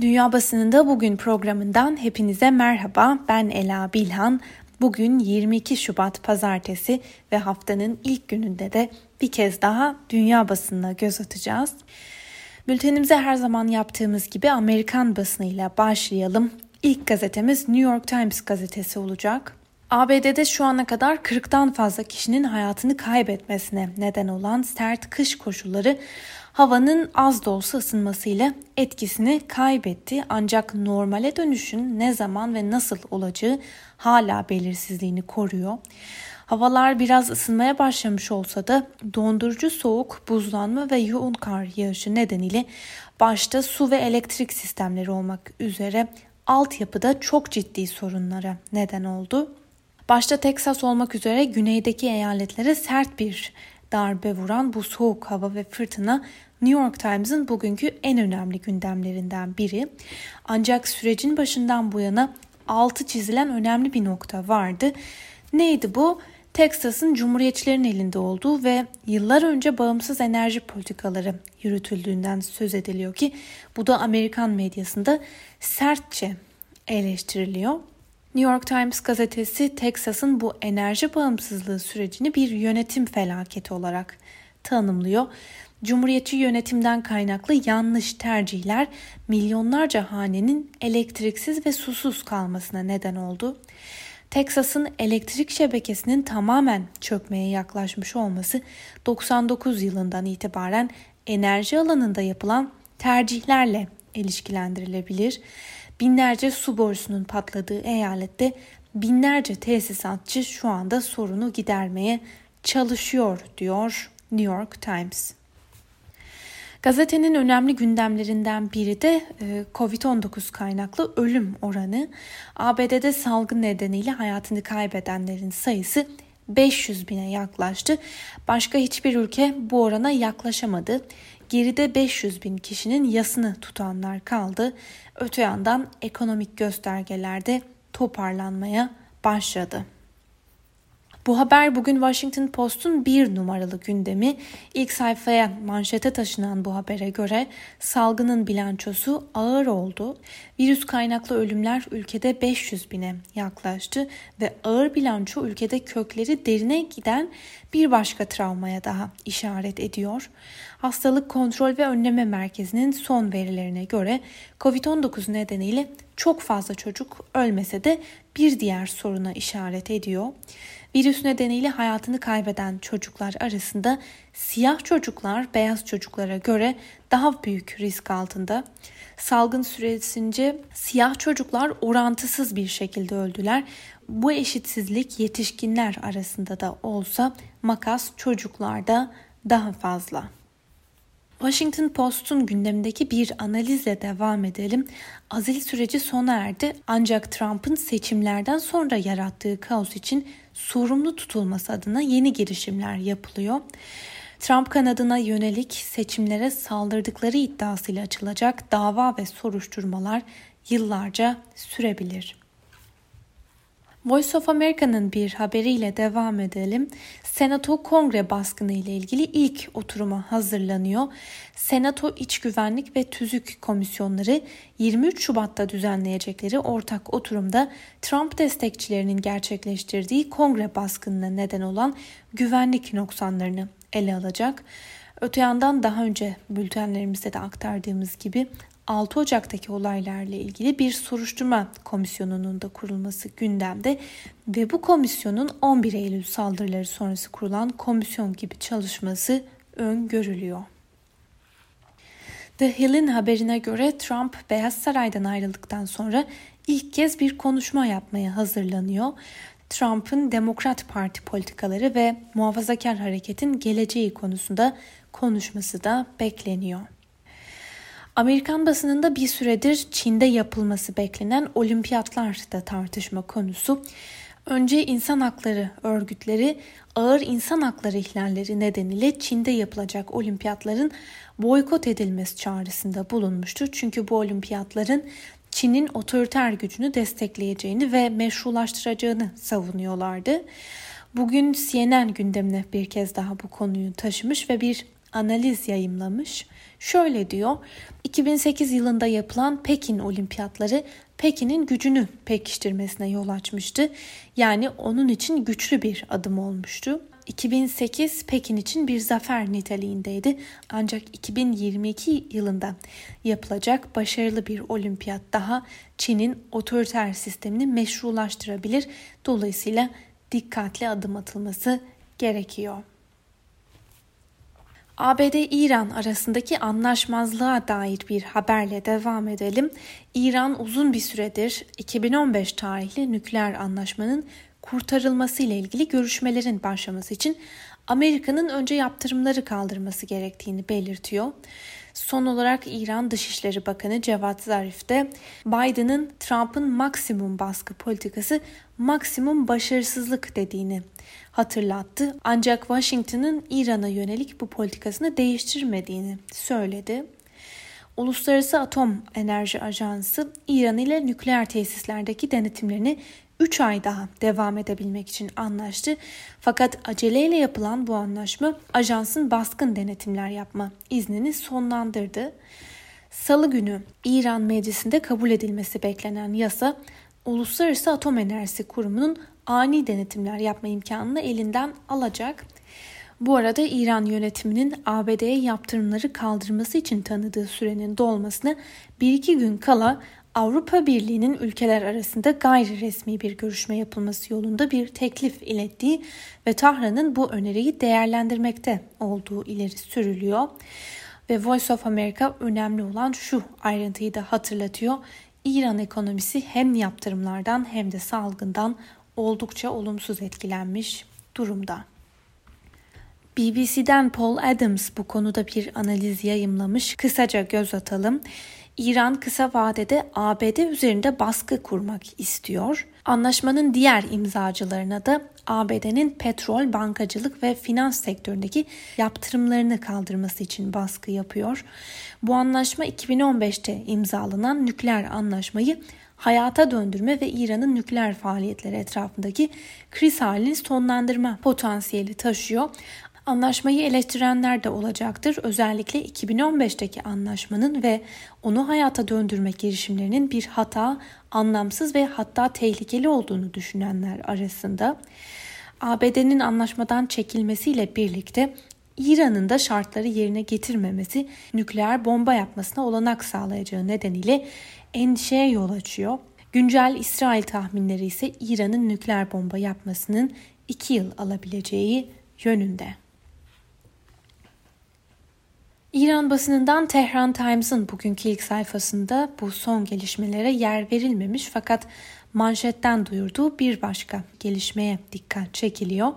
Dünya Basınında Bugün programından hepinize merhaba. Ben Ela Bilhan. Bugün 22 Şubat Pazartesi ve haftanın ilk gününde de bir kez daha dünya basınına göz atacağız. Bültenimize her zaman yaptığımız gibi Amerikan basınıyla başlayalım. İlk gazetemiz New York Times gazetesi olacak. ABD'de şu ana kadar 40'tan fazla kişinin hayatını kaybetmesine neden olan sert kış koşulları havanın az da olsa ısınmasıyla etkisini kaybetti. Ancak normale dönüşün ne zaman ve nasıl olacağı hala belirsizliğini koruyor. Havalar biraz ısınmaya başlamış olsa da dondurucu soğuk, buzlanma ve yoğun kar yağışı nedeniyle başta su ve elektrik sistemleri olmak üzere altyapıda çok ciddi sorunlara neden oldu. Başta Teksas olmak üzere güneydeki eyaletlere sert bir darbe vuran bu soğuk hava ve fırtına New York Times'ın bugünkü en önemli gündemlerinden biri. Ancak sürecin başından bu yana altı çizilen önemli bir nokta vardı. Neydi bu? Texas'ın cumhuriyetçilerin elinde olduğu ve yıllar önce bağımsız enerji politikaları yürütüldüğünden söz ediliyor ki bu da Amerikan medyasında sertçe eleştiriliyor. New York Times gazetesi Texas'ın bu enerji bağımsızlığı sürecini bir yönetim felaketi olarak tanımlıyor. Cumhuriyetçi yönetimden kaynaklı yanlış tercihler milyonlarca hanenin elektriksiz ve susuz kalmasına neden oldu. Texas'ın elektrik şebekesinin tamamen çökmeye yaklaşmış olması 99 yılından itibaren enerji alanında yapılan tercihlerle ilişkilendirilebilir. Binlerce su borusunun patladığı eyalette binlerce tesisatçı şu anda sorunu gidermeye çalışıyor diyor New York Times. Gazetenin önemli gündemlerinden biri de e, Covid-19 kaynaklı ölüm oranı. ABD'de salgın nedeniyle hayatını kaybedenlerin sayısı 500 bine yaklaştı. Başka hiçbir ülke bu orana yaklaşamadı. Geride 500 bin kişinin yasını tutanlar kaldı. Öte yandan ekonomik göstergelerde toparlanmaya başladı. Bu haber bugün Washington Post'un bir numaralı gündemi. İlk sayfaya manşete taşınan bu habere göre salgının bilançosu ağır oldu. Virüs kaynaklı ölümler ülkede 500 bine yaklaştı ve ağır bilanço ülkede kökleri derine giden bir başka travmaya daha işaret ediyor. Hastalık Kontrol ve Önleme Merkezi'nin son verilerine göre COVID-19 nedeniyle çok fazla çocuk ölmese de bir diğer soruna işaret ediyor. Virüs nedeniyle hayatını kaybeden çocuklar arasında siyah çocuklar beyaz çocuklara göre daha büyük risk altında. Salgın süresince siyah çocuklar orantısız bir şekilde öldüler. Bu eşitsizlik yetişkinler arasında da olsa makas çocuklarda daha fazla. Washington Post'un gündemindeki bir analizle devam edelim. Azil süreci sona erdi ancak Trump'ın seçimlerden sonra yarattığı kaos için sorumlu tutulması adına yeni girişimler yapılıyor. Trump kanadına yönelik seçimlere saldırdıkları iddiasıyla açılacak dava ve soruşturmalar yıllarca sürebilir. Voice of America'nın bir haberiyle devam edelim. Senato Kongre baskını ile ilgili ilk oturuma hazırlanıyor. Senato İç Güvenlik ve Tüzük Komisyonları 23 Şubat'ta düzenleyecekleri ortak oturumda Trump destekçilerinin gerçekleştirdiği kongre baskınına neden olan güvenlik noksanlarını ele alacak. Öte yandan daha önce bültenlerimizde de aktardığımız gibi 6 Ocak'taki olaylarla ilgili bir soruşturma komisyonunun da kurulması gündemde ve bu komisyonun 11 Eylül saldırıları sonrası kurulan komisyon gibi çalışması öngörülüyor. The Hill'in haberine göre Trump Beyaz Saray'dan ayrıldıktan sonra ilk kez bir konuşma yapmaya hazırlanıyor. Trump'ın Demokrat Parti politikaları ve muhafazakar hareketin geleceği konusunda konuşması da bekleniyor. Amerikan basınında bir süredir Çin'de yapılması beklenen olimpiyatlar da tartışma konusu. Önce insan hakları örgütleri ağır insan hakları ihlalleri nedeniyle Çin'de yapılacak olimpiyatların boykot edilmesi çağrısında bulunmuştu. Çünkü bu olimpiyatların Çin'in otoriter gücünü destekleyeceğini ve meşrulaştıracağını savunuyorlardı. Bugün CNN gündemine bir kez daha bu konuyu taşımış ve bir analiz yayımlamış. Şöyle diyor, 2008 yılında yapılan Pekin olimpiyatları Pekin'in gücünü pekiştirmesine yol açmıştı. Yani onun için güçlü bir adım olmuştu. 2008 Pekin için bir zafer niteliğindeydi. Ancak 2022 yılında yapılacak başarılı bir olimpiyat daha Çin'in otoriter sistemini meşrulaştırabilir. Dolayısıyla dikkatli adım atılması gerekiyor. ABD-İran arasındaki anlaşmazlığa dair bir haberle devam edelim. İran uzun bir süredir 2015 tarihli nükleer anlaşmanın kurtarılması ile ilgili görüşmelerin başlaması için Amerika'nın önce yaptırımları kaldırması gerektiğini belirtiyor. Son olarak İran Dışişleri Bakanı Cevat Zarif de Biden'ın Trump'ın maksimum baskı politikası maksimum başarısızlık dediğini hatırlattı. Ancak Washington'ın İran'a yönelik bu politikasını değiştirmediğini söyledi. Uluslararası Atom Enerji Ajansı İran ile nükleer tesislerdeki denetimlerini 3 ay daha devam edebilmek için anlaştı. Fakat aceleyle yapılan bu anlaşma ajansın baskın denetimler yapma iznini sonlandırdı. Salı günü İran meclisinde kabul edilmesi beklenen yasa Uluslararası Atom Enerjisi Kurumu'nun ani denetimler yapma imkanını elinden alacak. Bu arada İran yönetiminin ABD'ye yaptırımları kaldırması için tanıdığı sürenin dolmasına bir iki gün kala Avrupa Birliği'nin ülkeler arasında gayri resmi bir görüşme yapılması yolunda bir teklif ilettiği ve Tahran'ın bu öneriyi değerlendirmekte olduğu ileri sürülüyor. Ve Voice of America önemli olan şu ayrıntıyı da hatırlatıyor. İran ekonomisi hem yaptırımlardan hem de salgından oldukça olumsuz etkilenmiş durumda. BBC'den Paul Adams bu konuda bir analiz yayımlamış. Kısaca göz atalım. İran kısa vadede ABD üzerinde baskı kurmak istiyor. Anlaşmanın diğer imzacılarına da ABD'nin petrol, bankacılık ve finans sektöründeki yaptırımlarını kaldırması için baskı yapıyor. Bu anlaşma 2015'te imzalanan nükleer anlaşmayı hayata döndürme ve İran'ın nükleer faaliyetleri etrafındaki kriz halini sonlandırma potansiyeli taşıyor. Anlaşmayı eleştirenler de olacaktır. Özellikle 2015'teki anlaşmanın ve onu hayata döndürme girişimlerinin bir hata, anlamsız ve hatta tehlikeli olduğunu düşünenler arasında. ABD'nin anlaşmadan çekilmesiyle birlikte İran'ın da şartları yerine getirmemesi nükleer bomba yapmasına olanak sağlayacağı nedeniyle endişeye yol açıyor. Güncel İsrail tahminleri ise İran'ın nükleer bomba yapmasının 2 yıl alabileceği yönünde. İran basınından Tehran Times'ın bugünkü ilk sayfasında bu son gelişmelere yer verilmemiş fakat manşetten duyurduğu bir başka gelişmeye dikkat çekiliyor.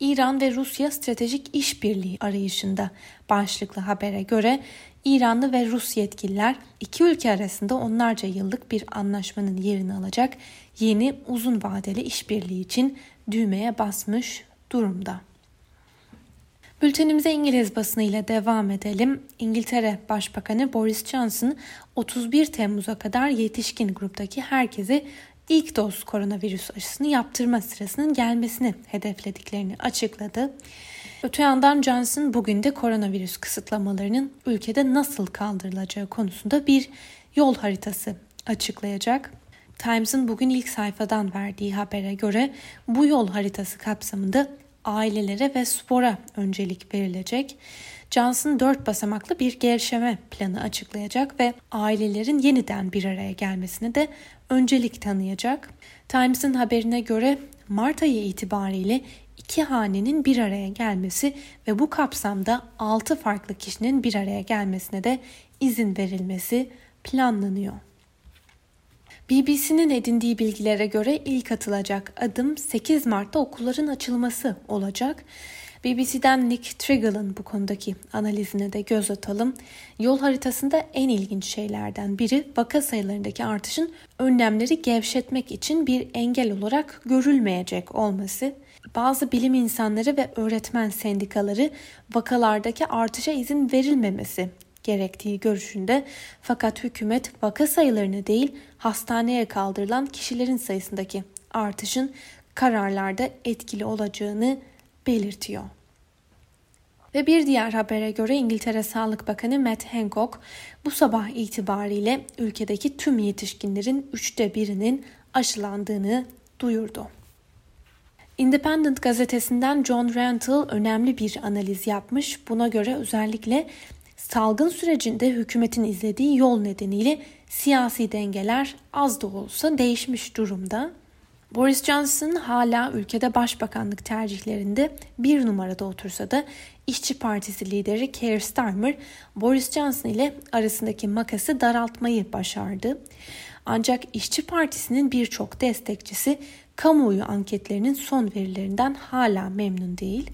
İran ve Rusya stratejik işbirliği arayışında başlıklı habere göre İranlı ve Rus yetkililer iki ülke arasında onlarca yıllık bir anlaşmanın yerini alacak yeni uzun vadeli işbirliği için düğmeye basmış durumda. Bültenimize İngiliz basını ile devam edelim. İngiltere Başbakanı Boris Johnson 31 Temmuz'a kadar yetişkin gruptaki herkese ilk doz koronavirüs aşısını yaptırma sırasının gelmesini hedeflediklerini açıkladı. Öte yandan Johnson bugün de koronavirüs kısıtlamalarının ülkede nasıl kaldırılacağı konusunda bir yol haritası açıklayacak. Times'ın bugün ilk sayfadan verdiği habere göre bu yol haritası kapsamında ailelere ve spora öncelik verilecek. Johnson dört basamaklı bir gevşeme planı açıklayacak ve ailelerin yeniden bir araya gelmesine de öncelik tanıyacak. Times'ın haberine göre Mart ayı itibariyle iki hanenin bir araya gelmesi ve bu kapsamda altı farklı kişinin bir araya gelmesine de izin verilmesi planlanıyor. BBC'nin edindiği bilgilere göre ilk atılacak adım 8 Mart'ta okulların açılması olacak. BBC'den Nick Triggle'ın bu konudaki analizine de göz atalım. Yol haritasında en ilginç şeylerden biri vaka sayılarındaki artışın önlemleri gevşetmek için bir engel olarak görülmeyecek olması. Bazı bilim insanları ve öğretmen sendikaları vakalardaki artışa izin verilmemesi gerektiği görüşünde fakat hükümet vaka sayılarını değil hastaneye kaldırılan kişilerin sayısındaki artışın kararlarda etkili olacağını belirtiyor. Ve bir diğer habere göre İngiltere Sağlık Bakanı Matt Hancock bu sabah itibariyle ülkedeki tüm yetişkinlerin üçte birinin aşılandığını duyurdu. Independent gazetesinden John Rantle önemli bir analiz yapmış. Buna göre özellikle salgın sürecinde hükümetin izlediği yol nedeniyle siyasi dengeler az da olsa değişmiş durumda. Boris Johnson hala ülkede başbakanlık tercihlerinde bir numarada otursa da İşçi Partisi lideri Keir Starmer Boris Johnson ile arasındaki makası daraltmayı başardı. Ancak İşçi Partisi'nin birçok destekçisi kamuoyu anketlerinin son verilerinden hala memnun değil.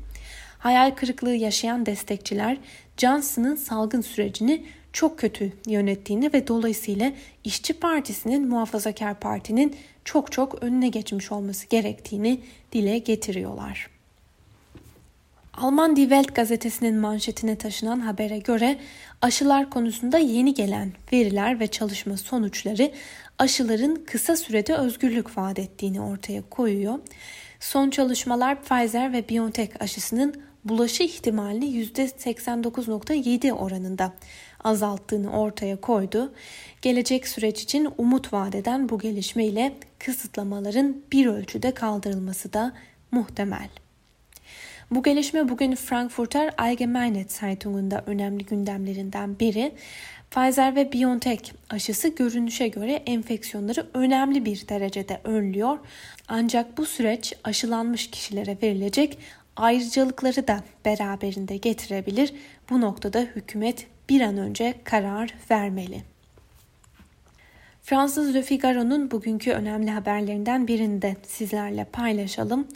Hayal kırıklığı yaşayan destekçiler Johnson'ın salgın sürecini çok kötü yönettiğini ve dolayısıyla İşçi Partisi'nin Muhafazakar Parti'nin çok çok önüne geçmiş olması gerektiğini dile getiriyorlar. Alman Die Welt gazetesinin manşetine taşınan habere göre aşılar konusunda yeni gelen veriler ve çalışma sonuçları aşıların kısa sürede özgürlük vaat ettiğini ortaya koyuyor. Son çalışmalar Pfizer ve BioNTech aşısının bulaşı ihtimalini %89.7 oranında azalttığını ortaya koydu. Gelecek süreç için umut vadeden bu gelişme ile kısıtlamaların bir ölçüde kaldırılması da muhtemel. Bu gelişme bugün Frankfurter Allgemeine Zeitung'unda önemli gündemlerinden biri. Pfizer ve BioNTech aşısı görünüşe göre enfeksiyonları önemli bir derecede önlüyor. Ancak bu süreç aşılanmış kişilere verilecek ayrıcalıkları da beraberinde getirebilir. Bu noktada hükümet bir an önce karar vermeli. Fransız Le Figaro'nun bugünkü önemli haberlerinden birini de sizlerle paylaşalım.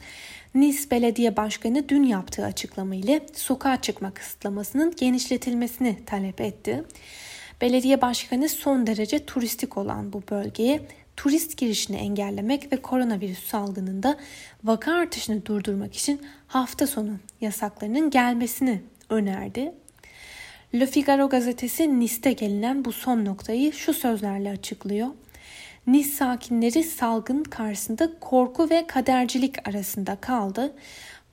Nice Belediye Başkanı dün yaptığı açıklama ile sokağa çıkma kısıtlamasının genişletilmesini talep etti. Belediye başkanı son derece turistik olan bu bölgeye turist girişini engellemek ve koronavirüs salgınında vaka artışını durdurmak için hafta sonu yasaklarının gelmesini önerdi. Le Figaro gazetesi Nice'te gelinen bu son noktayı şu sözlerle açıklıyor. Nice sakinleri salgın karşısında korku ve kadercilik arasında kaldı.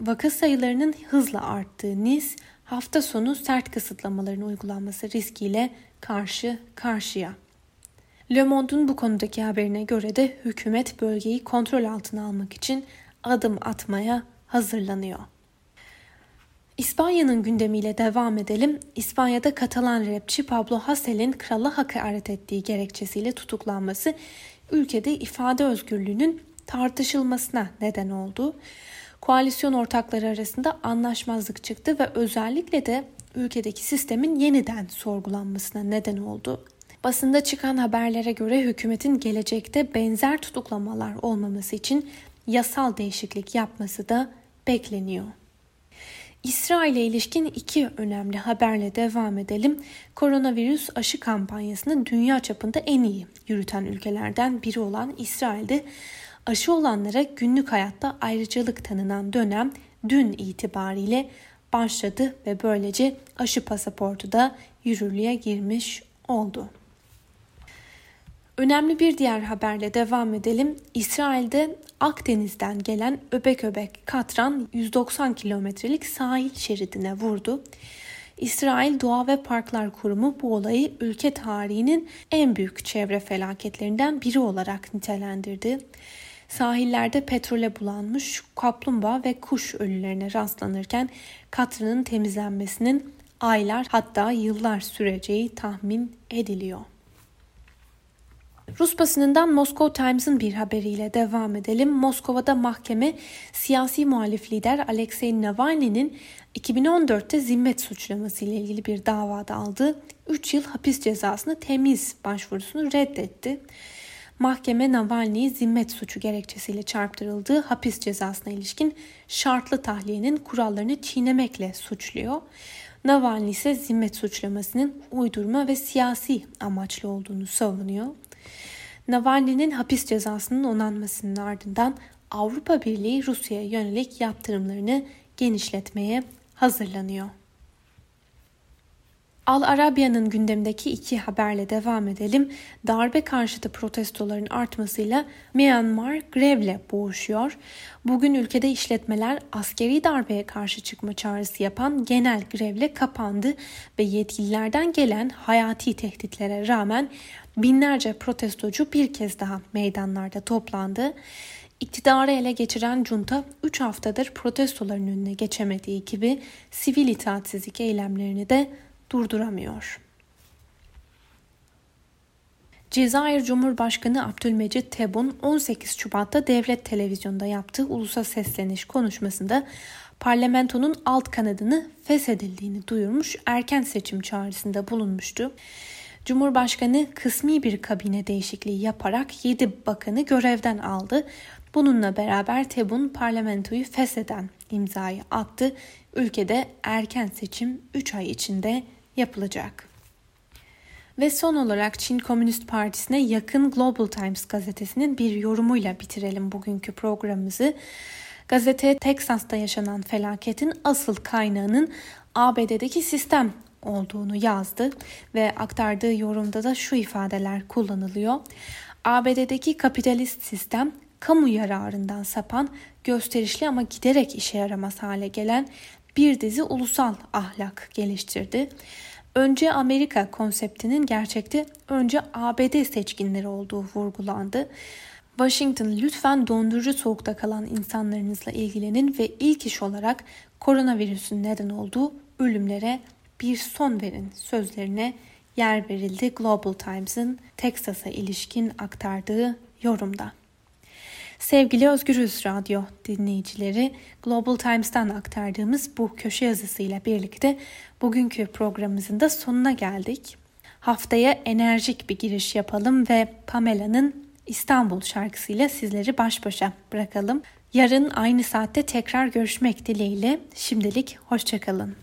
Vaka sayılarının hızla arttığı Nice hafta sonu sert kısıtlamaların uygulanması riskiyle karşı karşıya. Le Monde'un bu konudaki haberine göre de hükümet bölgeyi kontrol altına almak için adım atmaya hazırlanıyor. İspanya'nın gündemiyle devam edelim. İspanya'da Katalan rapçi Pablo Hassel'in krala hakaret ettiği gerekçesiyle tutuklanması ülkede ifade özgürlüğünün tartışılmasına neden oldu. Koalisyon ortakları arasında anlaşmazlık çıktı ve özellikle de ülkedeki sistemin yeniden sorgulanmasına neden oldu. Basında çıkan haberlere göre hükümetin gelecekte benzer tutuklamalar olmaması için yasal değişiklik yapması da bekleniyor. İsrail'e ilişkin iki önemli haberle devam edelim. Koronavirüs aşı kampanyasını dünya çapında en iyi yürüten ülkelerden biri olan İsrail'de aşı olanlara günlük hayatta ayrıcalık tanınan dönem dün itibariyle başladı ve böylece aşı pasaportu da yürürlüğe girmiş oldu. Önemli bir diğer haberle devam edelim. İsrail'de Akdeniz'den gelen öbek öbek katran 190 kilometrelik sahil şeridine vurdu. İsrail Doğa ve Parklar Kurumu bu olayı ülke tarihinin en büyük çevre felaketlerinden biri olarak nitelendirdi. Sahillerde petrole bulanmış kaplumbağa ve kuş ölülerine rastlanırken katranın temizlenmesinin aylar hatta yıllar süreceği tahmin ediliyor. Rus basınından Moscow Times'ın bir haberiyle devam edelim. Moskova'da mahkeme siyasi muhalif lider Alexei Navalny'nin 2014'te zimmet suçlaması ile ilgili bir davada aldığı 3 yıl hapis cezasını temiz başvurusunu reddetti. Mahkeme Navalny'yi zimmet suçu gerekçesiyle çarptırıldığı hapis cezasına ilişkin şartlı tahliyenin kurallarını çiğnemekle suçluyor. Navalny ise zimmet suçlamasının uydurma ve siyasi amaçlı olduğunu savunuyor. Navalny'nin hapis cezasının onanmasının ardından Avrupa Birliği Rusya'ya yönelik yaptırımlarını genişletmeye hazırlanıyor. Al Arabiya'nın gündemdeki iki haberle devam edelim. Darbe karşıtı protestoların artmasıyla Myanmar grevle boğuşuyor. Bugün ülkede işletmeler askeri darbeye karşı çıkma çağrısı yapan genel grevle kapandı ve yetkililerden gelen hayati tehditlere rağmen binlerce protestocu bir kez daha meydanlarda toplandı. İktidarı ele geçiren junta 3 haftadır protestoların önüne geçemediği gibi sivil itaatsizlik eylemlerini de durduramıyor. Cezayir Cumhurbaşkanı Abdülmecit Tebun 18 Şubat'ta devlet televizyonda yaptığı ulusa sesleniş konuşmasında parlamentonun alt kanadını feshedildiğini duyurmuş, erken seçim çağrısında bulunmuştu. Cumhurbaşkanı kısmi bir kabine değişikliği yaparak 7 bakanı görevden aldı. Bununla beraber Tebun parlamentoyu fesheden imzayı attı. Ülkede erken seçim 3 ay içinde yapılacak. Ve son olarak Çin Komünist Partisi'ne yakın Global Times gazetesinin bir yorumuyla bitirelim bugünkü programımızı. Gazete Teksas'ta yaşanan felaketin asıl kaynağının ABD'deki sistem olduğunu yazdı ve aktardığı yorumda da şu ifadeler kullanılıyor. ABD'deki kapitalist sistem kamu yararından sapan, gösterişli ama giderek işe yaramaz hale gelen bir dizi ulusal ahlak geliştirdi. Önce Amerika konseptinin gerçekte önce ABD seçkinleri olduğu vurgulandı. Washington lütfen dondurucu soğukta kalan insanlarınızla ilgilenin ve ilk iş olarak koronavirüsün neden olduğu ölümlere bir son verin sözlerine yer verildi Global Times'ın Texas'a ilişkin aktardığı yorumda. Sevgili Özgürüz Radyo dinleyicileri, Global Times'tan aktardığımız bu köşe yazısıyla birlikte bugünkü programımızın da sonuna geldik. Haftaya enerjik bir giriş yapalım ve Pamela'nın İstanbul şarkısıyla sizleri baş başa bırakalım. Yarın aynı saatte tekrar görüşmek dileğiyle şimdilik hoşçakalın.